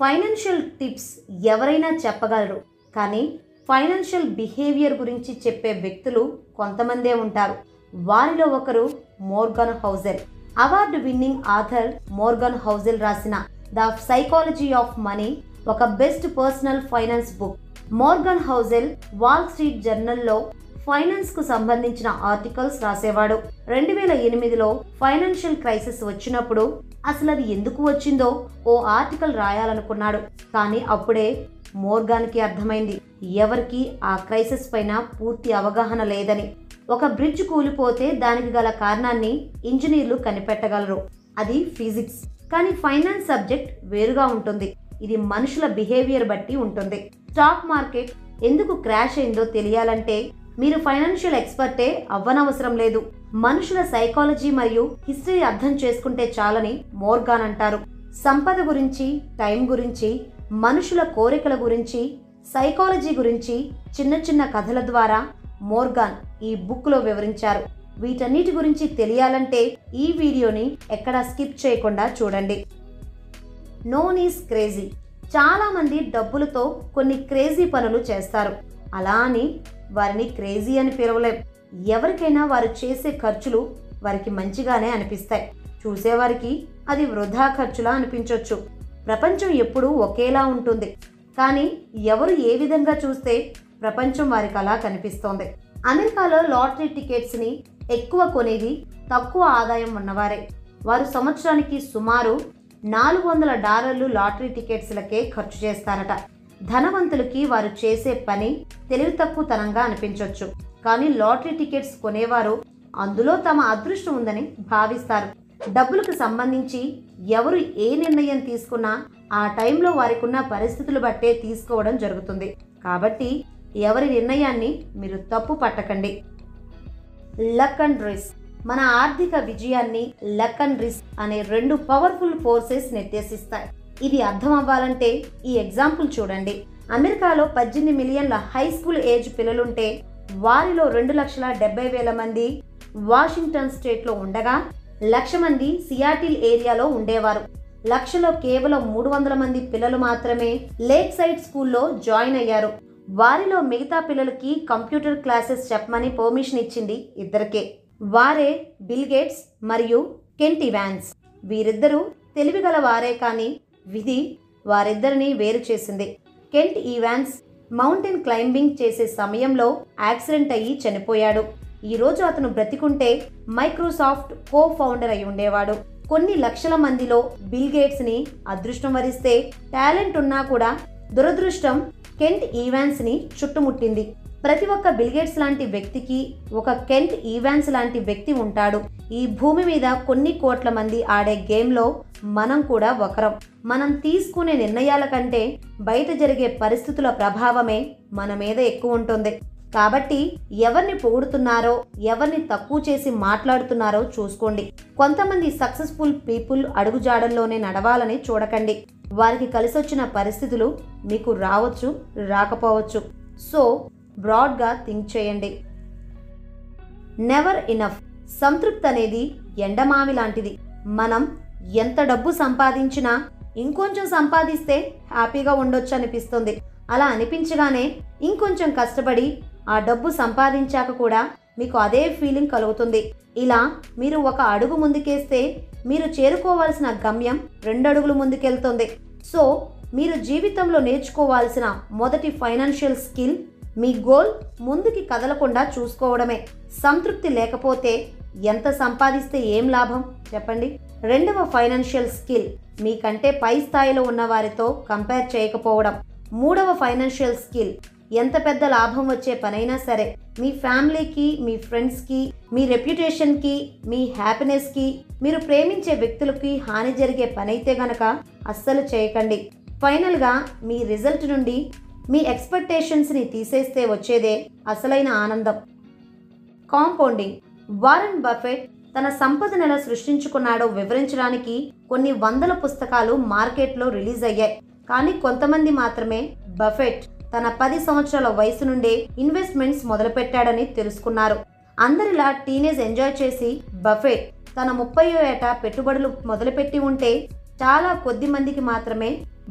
Financial tips ఎవరైనా చెప్పగలరు. కానీ ఫైనాన్షియల్ బిహేవియర్ గురించి చెప్పే వ్యక్తులు కొంతమందే ఉంటారు. వారిలో ఒకరు Morgan Housel. Award winning author Morgan Housel రాసిన ద సైకాలజీ ఆఫ్ మనీ ఒక best personal finance book. Morgan Housel Wall Street జర్నల్లో ఫైనాన్స్కు సంబంధించిన ఆర్టికల్స్ రాసేవాడు. రెండు వేల ఎనిమిదిలో ఫైనాన్షియల్ క్రైసిస్ వచ్చినప్పుడు అసలు అది ఎందుకు వచ్చిందో ఓ ఆర్టికల్ రాయాలనుకున్నాడు. కానీ అప్పుడే మోర్గాన్కి అర్థమైంది. ఎవరికి ఆ క్రైసిస్ పైన పూర్తి అవగాహన లేదని. ఒక బ్రిడ్జ్ కూలిపోతే దానికి గల కారణాన్ని ఇంజనీర్లు కనిపెట్టగలరు. అది ఫిజిక్స్. కానీ ఫైనాన్స్ సబ్జెక్ట్ వేరుగా ఉంటుంది. ఇది మనుషుల బిహేవియర్ బట్టి ఉంటుంది. స్టాక్ మార్కెట్ ఎందుకు క్రాష్ అయిందో తెలియాలంటే మీరు ఫైనాన్షియల్ ఎక్స్పర్టే అవ్వనవసరం లేదు. మనుషుల సైకాలజీ మరియు హిస్టరీ అర్థం చేసుకుంటే చాలని మోర్గాన్ అంటారు. సంపద గురించి టైం గురించి మనుషుల కోరికల గురించి సైకాలజీ గురించి చిన్న చిన్న కథల ద్వారా మోర్గాన్ ఈ బుక్లో వివరించారు. వీటన్నిటి గురించి తెలియాలంటే ఈ వీడియోని ఎక్కడా స్కిప్ చేయకుండా చూడండి. నోన్ ఈస్ క్రేజీ చాలామంది డబ్బులతో కొన్ని క్రేజీ పనులు చేస్తారు. అలా అని వారిని క్రేజీ అని పిలవలేం. ఎవరికైనా వారు చేసే ఖర్చులు వారికి మంచిగానే అనిపిస్తాయి. చూసేవారికి అది వృధా ఖర్చులా అనిపించవచ్చు ప్రపంచం ఎప్పుడూ ఒకేలా ఉంటుంది. కానీ ఎవరు ఏ విధంగా చూస్తే ప్రపంచం వారికి అలా కనిపిస్తోంది. అమెరికాలో లాటరీ టికెట్స్ని ఎక్కువ కొనేది తక్కువ ఆదాయం ఉన్నవారే. వారు సంవత్సరానికి సుమారు నాలుగు వందల డాలర్లు లాటరీ టికెట్స్లకే ఖర్చు చేస్తారట. ధనవంతులకి వారు చేసే పని తెలివి తక్కువతనంగా అనిపించవచ్చు కానీ లాటరీ టికెట్స్ కొనేవారు అందులో తమ అదృష్టం ఉందని భావిస్తారు. డబ్బులకు సంబంధించి ఎవరు ఏ నిర్ణయం తీసుకున్నా ఆ టైంలో వారికి ఉన్న పరిస్థితులు బట్టే తీసుకోవడం జరుగుతుంది. కాబట్టి ఎవరి నిర్ణయాన్ని మీరు తప్పు పట్టకండి. Luck and risk. మన ఆర్థిక విజయాన్ని లక్ అండ్ రిస్క్ అనే రెండు పవర్ఫుల్ ఫోర్సెస్ నిర్దేశిస్తాయి. ఇది అర్థం అవ్వాలంటే ఈ ఎగ్జాంపుల్ చూడండి. అమెరికాలో పద్దెనిమిది మిలియన్ల హై స్కూల్ ఏజ్ పిల్లలుంటే వారిలో రెండు లక్షల డెబ్బై వేల మంది వాషింగ్టన్ స్టేట్లో ఉండగా లక్ష మంది సియాటిల్ ఏరియాలో ఉండేవారు. లక్షలో కేవలం మూడు వందల మంది పిల్లలు మాత్రమే లేక్ సైడ్ స్కూల్లో జాయిన్ అయ్యారు. వారిలో మిగతా పిల్లలకి కంప్యూటర్ క్లాసెస్ చెప్పమని పర్మిషన్ ఇచ్చింది ఇద్దరికే. వారే బిల్ గేట్స్ మరియు కెంటి వ్యాన్స్. వీరిద్దరూ తెలివిగల వారే కానీ విధి వారిద్దరిని వేరు చేసింది. కెంట్ ఈవాన్స్ మౌంటైన్ క్లైంబింగ్ చేసే సమయంలో యాక్సిడెంట్ అయ్యి చనిపోయాడు. ఈరోజు అతను బ్రతికుంటే మైక్రోసాఫ్ట్ కో ఫౌండర్ అయి ఉండేవాడు. కొన్ని లక్షల మందిలో బిల్ గేట్స్ని అదృష్టం వరిస్తే టాలెంట్ ఉన్నా కూడా దురదృష్టం కెంట్ ఈవాన్స్ని చుట్టుముట్టింది. ప్రతి ఒక్క బిల్గేట్స్ లాంటి వ్యక్తికి ఒక కెంట్ ఈవాన్స్ లాంటి వ్యక్తి ఉంటాడు. ఈ భూమి మీద కొన్ని కోట్ల మంది ఆడే గేమ్లో మనం కూడా ఒకరం. మనం తీసుకునే నిర్ణయాల కంటే బయట జరిగే పరిస్థితుల ప్రభావమే మన మీద ఎక్కువ ఉంటుంది. కాబట్టి ఎవరిని పొగుడుతున్నారో ఎవరిని తక్కువ చేసి మాట్లాడుతున్నారో చూసుకోండి. కొంతమంది సక్సెస్ఫుల్ పీపుల్ అడుగుజాడల్లోనే నడవాలని చూడకండి. వారికి కలిసొచ్చిన పరిస్థితులు మీకు రావచ్చు రాకపోవచ్చు. సో బ్రాడ్గా థింక్ చేయండి. నెవర్ ఇనఫ్ సంతృప్తి అనేది ఎండమావి లాంటిది. మనం ఎంత డబ్బు సంపాదించినా ఇంకొంచెం సంపాదిస్తే హ్యాపీగా ఉండొచ్చు అనిపిస్తుంది. అలా అనిపించగానే ఇంకొంచెం కష్టపడి ఆ డబ్బు సంపాదించాక కూడా మీకు అదే ఫీలింగ్ కలుగుతుంది. ఇలా మీరు ఒక అడుగు ముందుకేస్తే మీరు చేరుకోవాల్సిన గమ్యం రెండు అడుగులు ముందుకెళ్తుంది. సో మీరు జీవితంలో నేర్చుకోవాల్సిన మొదటి ఫైనాన్షియల్ స్కిల్ మీ గోల్ ముందుకి కదలకుండా చూసుకోవడమే. సంతృప్తి లేకపోతే ఎంత సంపాదిస్తే ఏం లాభం? చెప్పండి. రెండవ ఫైనాన్షియల్ స్కిల్ మీకంటే పై స్థాయిలో ఉన్న వారితో కంపేర్ చేయకపోవడం. మూడవ ఫైనాన్షియల్ స్కిల్ ఎంత పెద్ద లాభం వచ్చే పనైనా సరే మీ ఫ్యామిలీకి మీ ఫ్రెండ్స్కి మీ రెప్యుటేషన్కి మీ హ్యాపీనెస్కి మీరు ప్రేమించే వ్యక్తులకి హాని జరిగే పనైతే గనక అస్సలు చేయకండి. ఫైనల్గా మీ రిజల్ట్ నుండి మీ ఎక్స్పెక్టేషన్స్ని తీసేస్తే వచ్చేదే అసలైన ఆనందం. కాంపౌండింగ్. వారన్ బఫెట్ తన సంపదను ఎలా సృష్టించుకున్నాడో వివరించడానికి కొన్ని వందల పుస్తకాలు మార్కెట్లో రిలీజ్ అయ్యాయి. కానీ కొంతమంది మాత్రమే బఫెట్ తన పది సంవత్సరాల వయసు నుండే ఇన్వెస్ట్మెంట్స్ మొదలుపెట్టాడని తెలుసుకున్నారు. అందరిలా టీనేజ్ ఎంజాయ్ చేసి బఫెట్ తన ముప్పయో ఏట పెట్టుబడులు మొదలుపెట్టి ఉంటే చాలా కొద్ది మందికి మాత్రమే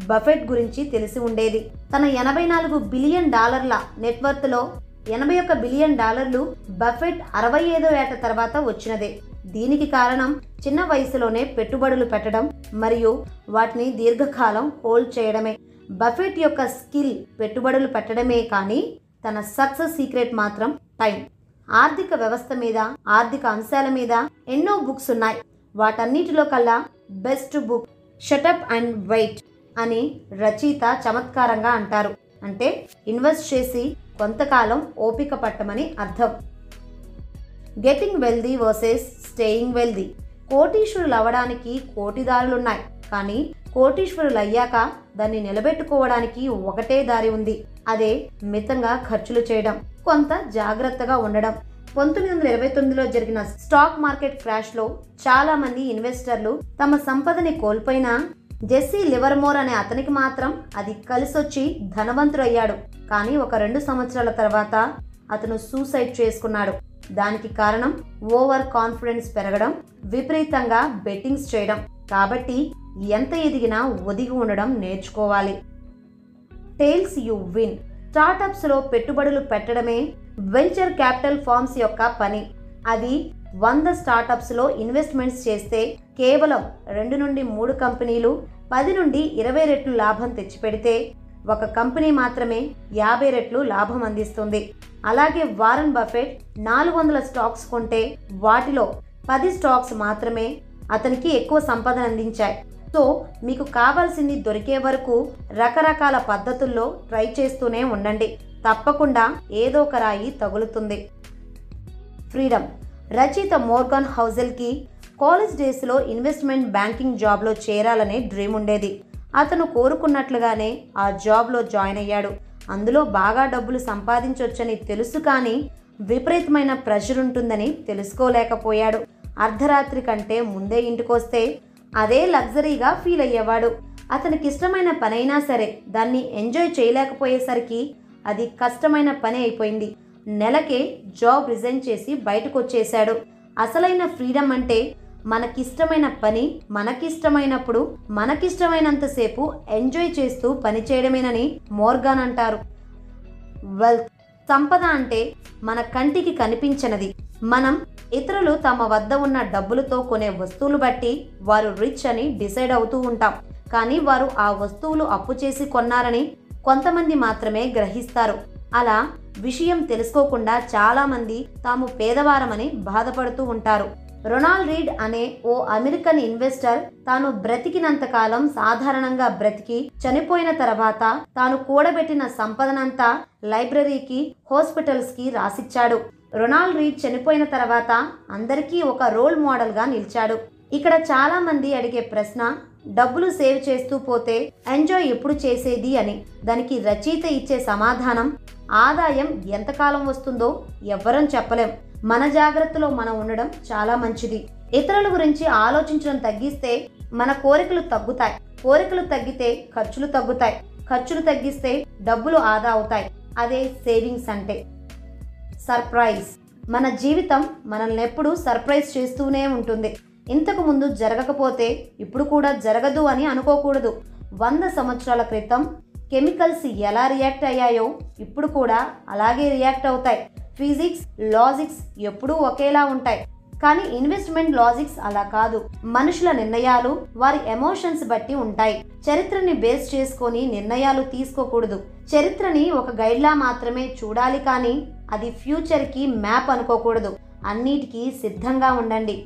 బఫెట్ గురించి తెలిసి ఉండేది. తన ఎనభై నాలుగు బిలియన్ డాలర్ల నెట్వర్త్లో ఎనభై ఒక్క బిలియన్ డాలర్లు బఫెట్ అరవై ఐదో ఏట తర్వాత వచ్చినదే. దీనికి కారణం చిన్న వయసులోనే పెట్టుబడులు పెట్టడం మరియు వాటిని దీర్ఘకాలం హోల్డ్ చేయడమే. బఫెట్ యొక్క స్కిల్ పెట్టుబడులు పెట్టడమే కానీ తన సక్సెస్ సీక్రెట్ మాత్రం టైం. ఆర్థిక వ్యవస్థ మీద ఆర్థిక అంశాల మీద ఎన్నో బుక్స్ ఉన్నాయి. వాటన్నిటిలో కల్లా best book shut up and wait. అని రచయిత చమత్కారంగా అంటారు. అంటే ఇన్వెస్ట్ చేసి కొంతకాలం ఓపిక పట్టమని అర్థం. Getting wealthy versus staying wealthy. కోటీశ్వరులు అవ్వడానికి కోటిదారులున్నాయి. కానీ కోటీశ్వరులు అయ్యాక దాన్ని నిలబెట్టుకోవడానికి ఒకటే దారి ఉంది. అదే మితంగా ఖర్చులు చేయడం. కొంత జాగ్రత్తగా ఉండడం. పంతొమ్మిది వందల ఇరవై తొమ్మిదిలో జరిగిన స్టాక్ మార్కెట్ క్రాష్లో చాలామంది ఇన్వెస్టర్లు తమ సంపదని కోల్పోయినా జెస్సీ లివర్మోర్ అనే అతనికి మాత్రం అది కలిసొచ్చి ధనవంతుడయ్యాడు. కానీ ఒక రెండు సంవత్సరాల తర్వాత అతను సూసైడ్ చేసుకున్నాడు. దానికి కారణం ఓవర్ కాన్ఫిడెన్స్ పెరగడం విపరీతంగా బెట్టింగ్స్ చేయడం. కాబట్టి ఎంత ఎదిగినా ఒదిగి ఉండడం నేర్చుకోవాలి. Tiles you win. స్టార్టప్స్లో పెట్టుబడులు పెట్టడమే వెంచర్ క్యాపిటల్ ఫార్మ్స్ యొక్క పని. అది వంద స్టార్టప్స్లో ఇన్వెస్ట్మెంట్స్ చేస్తే కేవలం రెండు నుండి మూడు కంపెనీలు పది నుండి ఇరవై రెట్లు లాభం తెచ్చిపెడితే ఒక కంపెనీ మాత్రమే యాభై రెట్లు లాభం అందిస్తుంది. అలాగే వారన్ బఫెట్ నాలుగు వందల స్టాక్స్ కొంటే వాటిలో పది స్టాక్స్ మాత్రమే అతనికి ఎక్కువ సంపద అందించాయి. సో మీకు కావాల్సింది దొరికే వరకు రకరకాల పద్ధతుల్లో ట్రై చేస్తూనే ఉండండి. తప్పకుండా ఏదో ఒక రాయి తగులుతుంది. ఫ్రీడమ్. రచయిత మోర్గాన్ హౌజెల్కి కాలేజ్ డేస్లో ఇన్వెస్ట్మెంట్ బ్యాంకింగ్ జాబ్లో చేరాలనే డ్రీమ్ ఉండేది. అతను కోరుకున్నట్లుగానే ఆ జాబ్లో జాయిన్ అయ్యాడు. అందులో బాగా డబ్బులు సంపాదించవచ్చని తెలుసు కానీ విపరీతమైన ప్రెషర్ ఉంటుందని తెలుసుకోలేకపోయాడు. అర్ధరాత్రి కంటే ముందే ఇంటికొస్తే అదే లగ్జరీగా ఫీల్ అయ్యేవాడు. అతనికి ఇష్టమైన పనైనా సరే దాన్ని ఎంజాయ్ చేయలేకపోయేసరికి అది కష్టమైన పని అయిపోయింది. నెలకే జాబ్ రిజైన్ చేసి బయటకు వచ్చేశాడు అసలైన ఫ్రీడమ్ అంటే మనకిష్టమైన పని మనకిష్టమైనప్పుడు మనకిష్టమైనంతసేపు ఎంజాయ్ చేస్తూ పని చేయడమేనని మోర్గాన్ అంటారు. వెల్త్. సంపద అంటే మన కంటికి కనిపించినది. మనం ఇతరులు తమ వద్ద ఉన్న డబ్బులతో కొనే వస్తువులు బట్టి వారు రిచ్ అని డిసైడ్ అవుతూ ఉంటాం. కానీ వారు ఆ వస్తువులు అప్పు చేసి కొన్నారని కొంతమంది మాత్రమే గ్రహిస్తారు. అలా విషయం తెలుసుకోకుండా చాలామంది తాము పేదవారమని బాధపడుతూ ఉంటారు. రొనాల్డ్ రీడ్ అనే ఓ అమెరికన్ ఇన్వెస్టర్ తాను బ్రతికినంతకాలం సాధారణంగా బ్రతికి చనిపోయిన తర్వాత తాను కూడబెట్టిన సంపదనంతా లైబ్రరీకి హాస్పిటల్స్కి రాసిచ్చాడు. రొనాల్డ్ రీడ్ చనిపోయిన తర్వాత అందరికీ ఒక రోల్ మోడల్గా నిలిచాడు. ఇక్కడ చాలామంది అడిగే ప్రశ్న డబ్బులు సేవ్ చేస్తూ పోతే ఎంజాయ్ ఎప్పుడు చేసేది అని? దానికి రచయిత ఇచ్చే సమాధానం ఆదాయం ఎంతకాలం వస్తుందో ఎవ్వరం చెప్పలేం. మన జాగ్రత్తలో మనం ఉండడం చాలా మంచిది. ఇతరుల గురించి ఆలోచించడం తగ్గిస్తే మన కోరికలు తగ్గుతాయి. కోరికలు తగ్గితే ఖర్చులు తగ్గుతాయి. ఖర్చులు తగ్గిస్తే డబ్బులు ఆదా అవుతాయి. అదే సేవింగ్స్ అంటే. సర్ప్రైజ్. మన జీవితం మనల్ని ఎప్పుడు సర్ప్రైజ్ చేస్తూనే ఉంటుంది. ఇంతకు ముందు జరగకపోతే ఇప్పుడు కూడా జరగదు అని అనుకోకూడదు. వంద సంవత్సరాల క్రితం కెమికల్స్ ఎలా రియాక్ట్ అయ్యాయో ఇప్పుడు కూడా అలాగే రియాక్ట్ అవుతాయి. ఫిజిక్స్ లాజిక్స్ ఎప్పుడూ ఒకేలా ఉంటాయి. కానీ ఇన్వెస్ట్మెంట్ లాజిక్స్ అలా కాదు. మనుషుల నిర్ణయాలు వారి ఎమోషన్స్ బట్టి ఉంటాయి. చరిత్రని బేస్ చేసుకొని నిర్ణయాలు తీసుకోకూడదు. చరిత్రని ఒక గైడ్లా మాత్రమే చూడాలి కానీ అది ఫ్యూచర్కి మ్యాప్ అనుకోకూడదు. అన్నిటికీ సిద్ధంగా ఉండండి.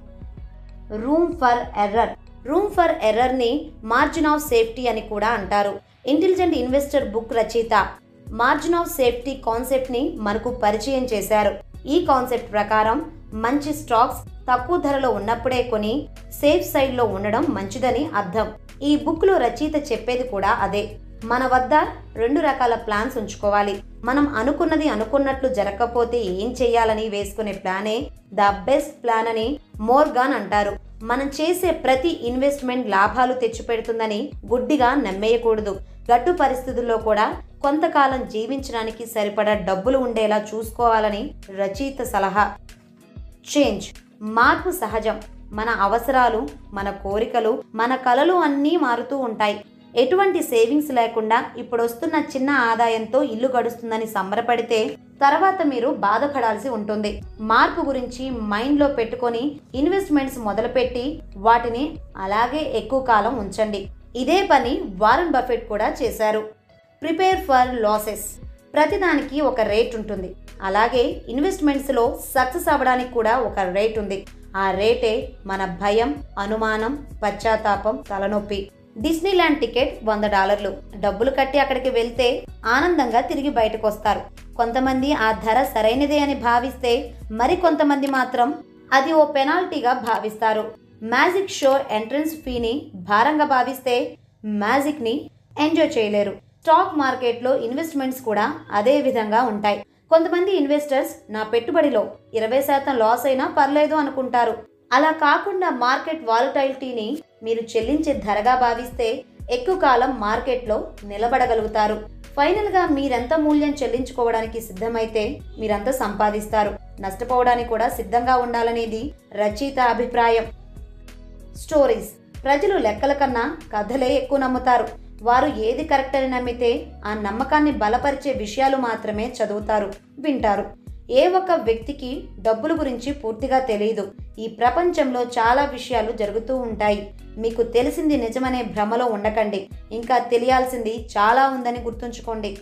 Room for error. Room for ఎర్రర్ని margin of safety అని కూడా అంటారు. ఇంటెలిజెంట్ ఇన్వెస్టర్ బుక్ రచయిత మార్జిన్ ఆఫ్ సేఫ్టీ కాన్సెప్ట్ని మనకు పరిచయం చేశారు. ఈ కాన్సెప్ట్ ప్రకారం మంచి స్టాక్స్ తక్కువ ధరలో ఉన్నప్పుడే కొని సేఫ్ సైడ్లో ఉండడం మంచిదని అర్థం. ఈ బుక్లో రచయిత చెప్పేది కూడా అదే. మన వద్ద రెండు రకాల ప్లాన్స్ ఉంచుకోవాలి. మనం అనుకున్నది అనుకున్నట్లు జరగకపోతే ఏం చేయాలని వేసుకునే ప్లానే ద బెస్ట్ ప్లాన్ అని మోర్గాన్ అంటారు. మనం చేసే ప్రతి ఇన్వెస్ట్మెంట్ లాభాలు తెచ్చిపెడుతుందని గుడ్డిగా నమ్మేయకూడదు. గట్టు పరిస్థితుల్లో కూడా కొంతకాలం జీవించడానికి సరిపడా డబ్బులు ఉండేలా చూసుకోవాలని రచయిత సలహా. చేంజ్. మార్పు సహజం. మన అవసరాలు మన కోరికలు మన కలలు అన్నీ మారుతూ ఉంటాయి. ఎటువంటి సేవింగ్స్ లేకుండా ఇప్పుడు వస్తున్న చిన్న ఆదాయంతో ఇల్లు గడుస్తుందని సంబరపడితే తర్వాత మీరు బాధపడాల్సి ఉంటుంది. మార్పు గురించి మైండ్లో పెట్టుకొని ఇన్వెస్ట్మెంట్స్ మొదలుపెట్టి వాటిని అలాగే ఎక్కువ కాలం ఉంచండి. ఇదే పని వారన్ బఫెట్ కూడా చేశారు. Prepare for losses. ప్రతిదానికి ఒక రేట్ ఉంటుంది. అలాగే ఇన్వెస్ట్మెంట్స్లో సక్సెస్ అవ్వడానికి కూడా ఒక రేట్ ఉంది. ఆ రేటే మన భయం అనుమానం పశ్చాత్తాపం తలనొప్పి. డిస్నీల్యాండ్ టికెట్ వంద డాలర్లు. డబ్బులు కట్టి అక్కడికి వెళ్తే ఆనందంగా తిరిగి బయటకు వస్తారు కొంతమంది ఆ ధర సరైనదే అని భావిస్తే మరి కొంతమంది మాత్రం అది ఓ పెనాల్టీగా భావిస్తారు. మ్యాజిక్ షో ఎంట్రన్స్ ఫీని భారంగా భావిస్తే మ్యాజిక్ని ఎంజాయ్ చేయలేరు. స్టాక్ మార్కెట్లో ఇన్వెస్ట్మెంట్స్ కూడా అదే విధంగా ఉంటాయి. కొంతమంది ఇన్వెస్టర్స్ నా పెట్టుబడిలో ఇరవై శాతం లాస్ అయినా పర్లేదు అనుకుంటారు. అలా కాకుండా మార్కెట్ వాలటైలిటీని మీరు చెల్లించే ధరగా భావిస్తే ఎక్కువ కాలం మార్కెట్లో నిలబడగలుగుతారు. ఫైనల్గా మీరెంత మూల్యం చెల్లించుకోవడానికి సిద్ధమైతే మీరంత సంపాదిస్తారు. నష్టపోవడానికి కూడా సిద్ధంగా ఉండాలనేది రచయిత అభిప్రాయం. స్టోరీస్. ప్రజలు లెక్కల కన్నా కథలే ఎక్కువ నమ్ముతారు. వారు ఏది కరెక్ట్ అని నమ్మితే ఆ నమ్మకాన్ని బలపరిచే విషయాలు మాత్రమే చదువుతారు వింటారు. ఏ ఒక్క వ్యక్తికి డబ్బుల గురించి పూర్తిగా తెలియదు ఈ ప్రపంచంలో చాలా విషయాలు జరుగుతూ ఉంటాయి. మీకు తెలిసింది నిజమనే భ్రమలో ఉండకండి. ఇంకా తెలియాల్సింది చాలా ఉందని గుర్తుంచుకోండి.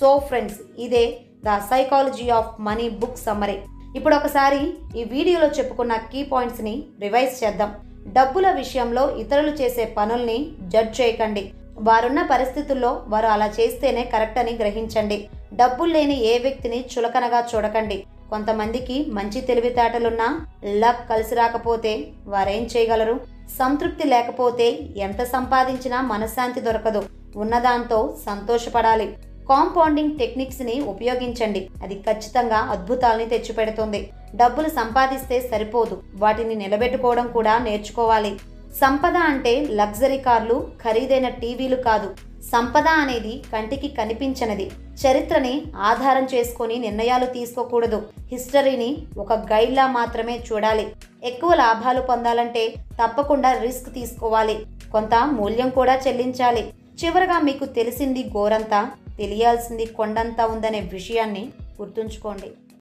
సో ఫ్రెండ్స్ ఇదే the psychology of money book summary. ఇప్పుడు ఒకసారి ఈ వీడియోలో చెప్పుకున్న కీ పాయింట్స్ని రివైజ్ చేద్దాం. డబ్బుల విషయంలో ఇతరులు చేసే పనుల్ని జడ్జ్ చేయకండి. వారున్న పరిస్థితుల్లో వారు అలా చేస్తేనే కరెక్ట్ అని గ్రహించండి. డబ్బులు లేని ఏ వ్యక్తిని చులకనగా చూడకండి. కొంతమందికి మంచి తెలివితేటలున్నా లక్ కలిసి రాకపోతే వారేం చేయగలరు? సంతృప్తి లేకపోతే ఎంత సంపాదించినా మనశ్శాంతి దొరకదు. ఉన్నదాంతో సంతోషపడాలి. కాంపౌండింగ్ టెక్నిక్స్ని ఉపయోగించండి. అది ఖచ్చితంగా అద్భుతాల్ని తెచ్చిపెడుతుంది. డబ్బులు సంపాదిస్తే సరిపోదు. వాటిని నిలబెట్టుకోవడం కూడా నేర్చుకోవాలి. సంపద అంటే లగ్జరీ కార్లు ఖరీదైన టీవీలు కాదు. సంపద అనేది కంటికి కనిపించనిది. చరిత్రని ఆధారం చేసుకొని నిర్ణయాలు తీసుకోకూడదు. హిస్టరీని ఒక గైడ్లా మాత్రమే చూడాలి. ఎక్కువ లాభాలు పొందాలంటే తప్పకుండా రిస్క్ తీసుకోవాలి. కొంత మూల్యం కూడా చెల్లించాలి. చివరగా మీకు తెలిసింది గోరంతా తెలియాల్సింది కొండంతా ఉందనే విషయాన్ని గుర్తుంచుకోండి.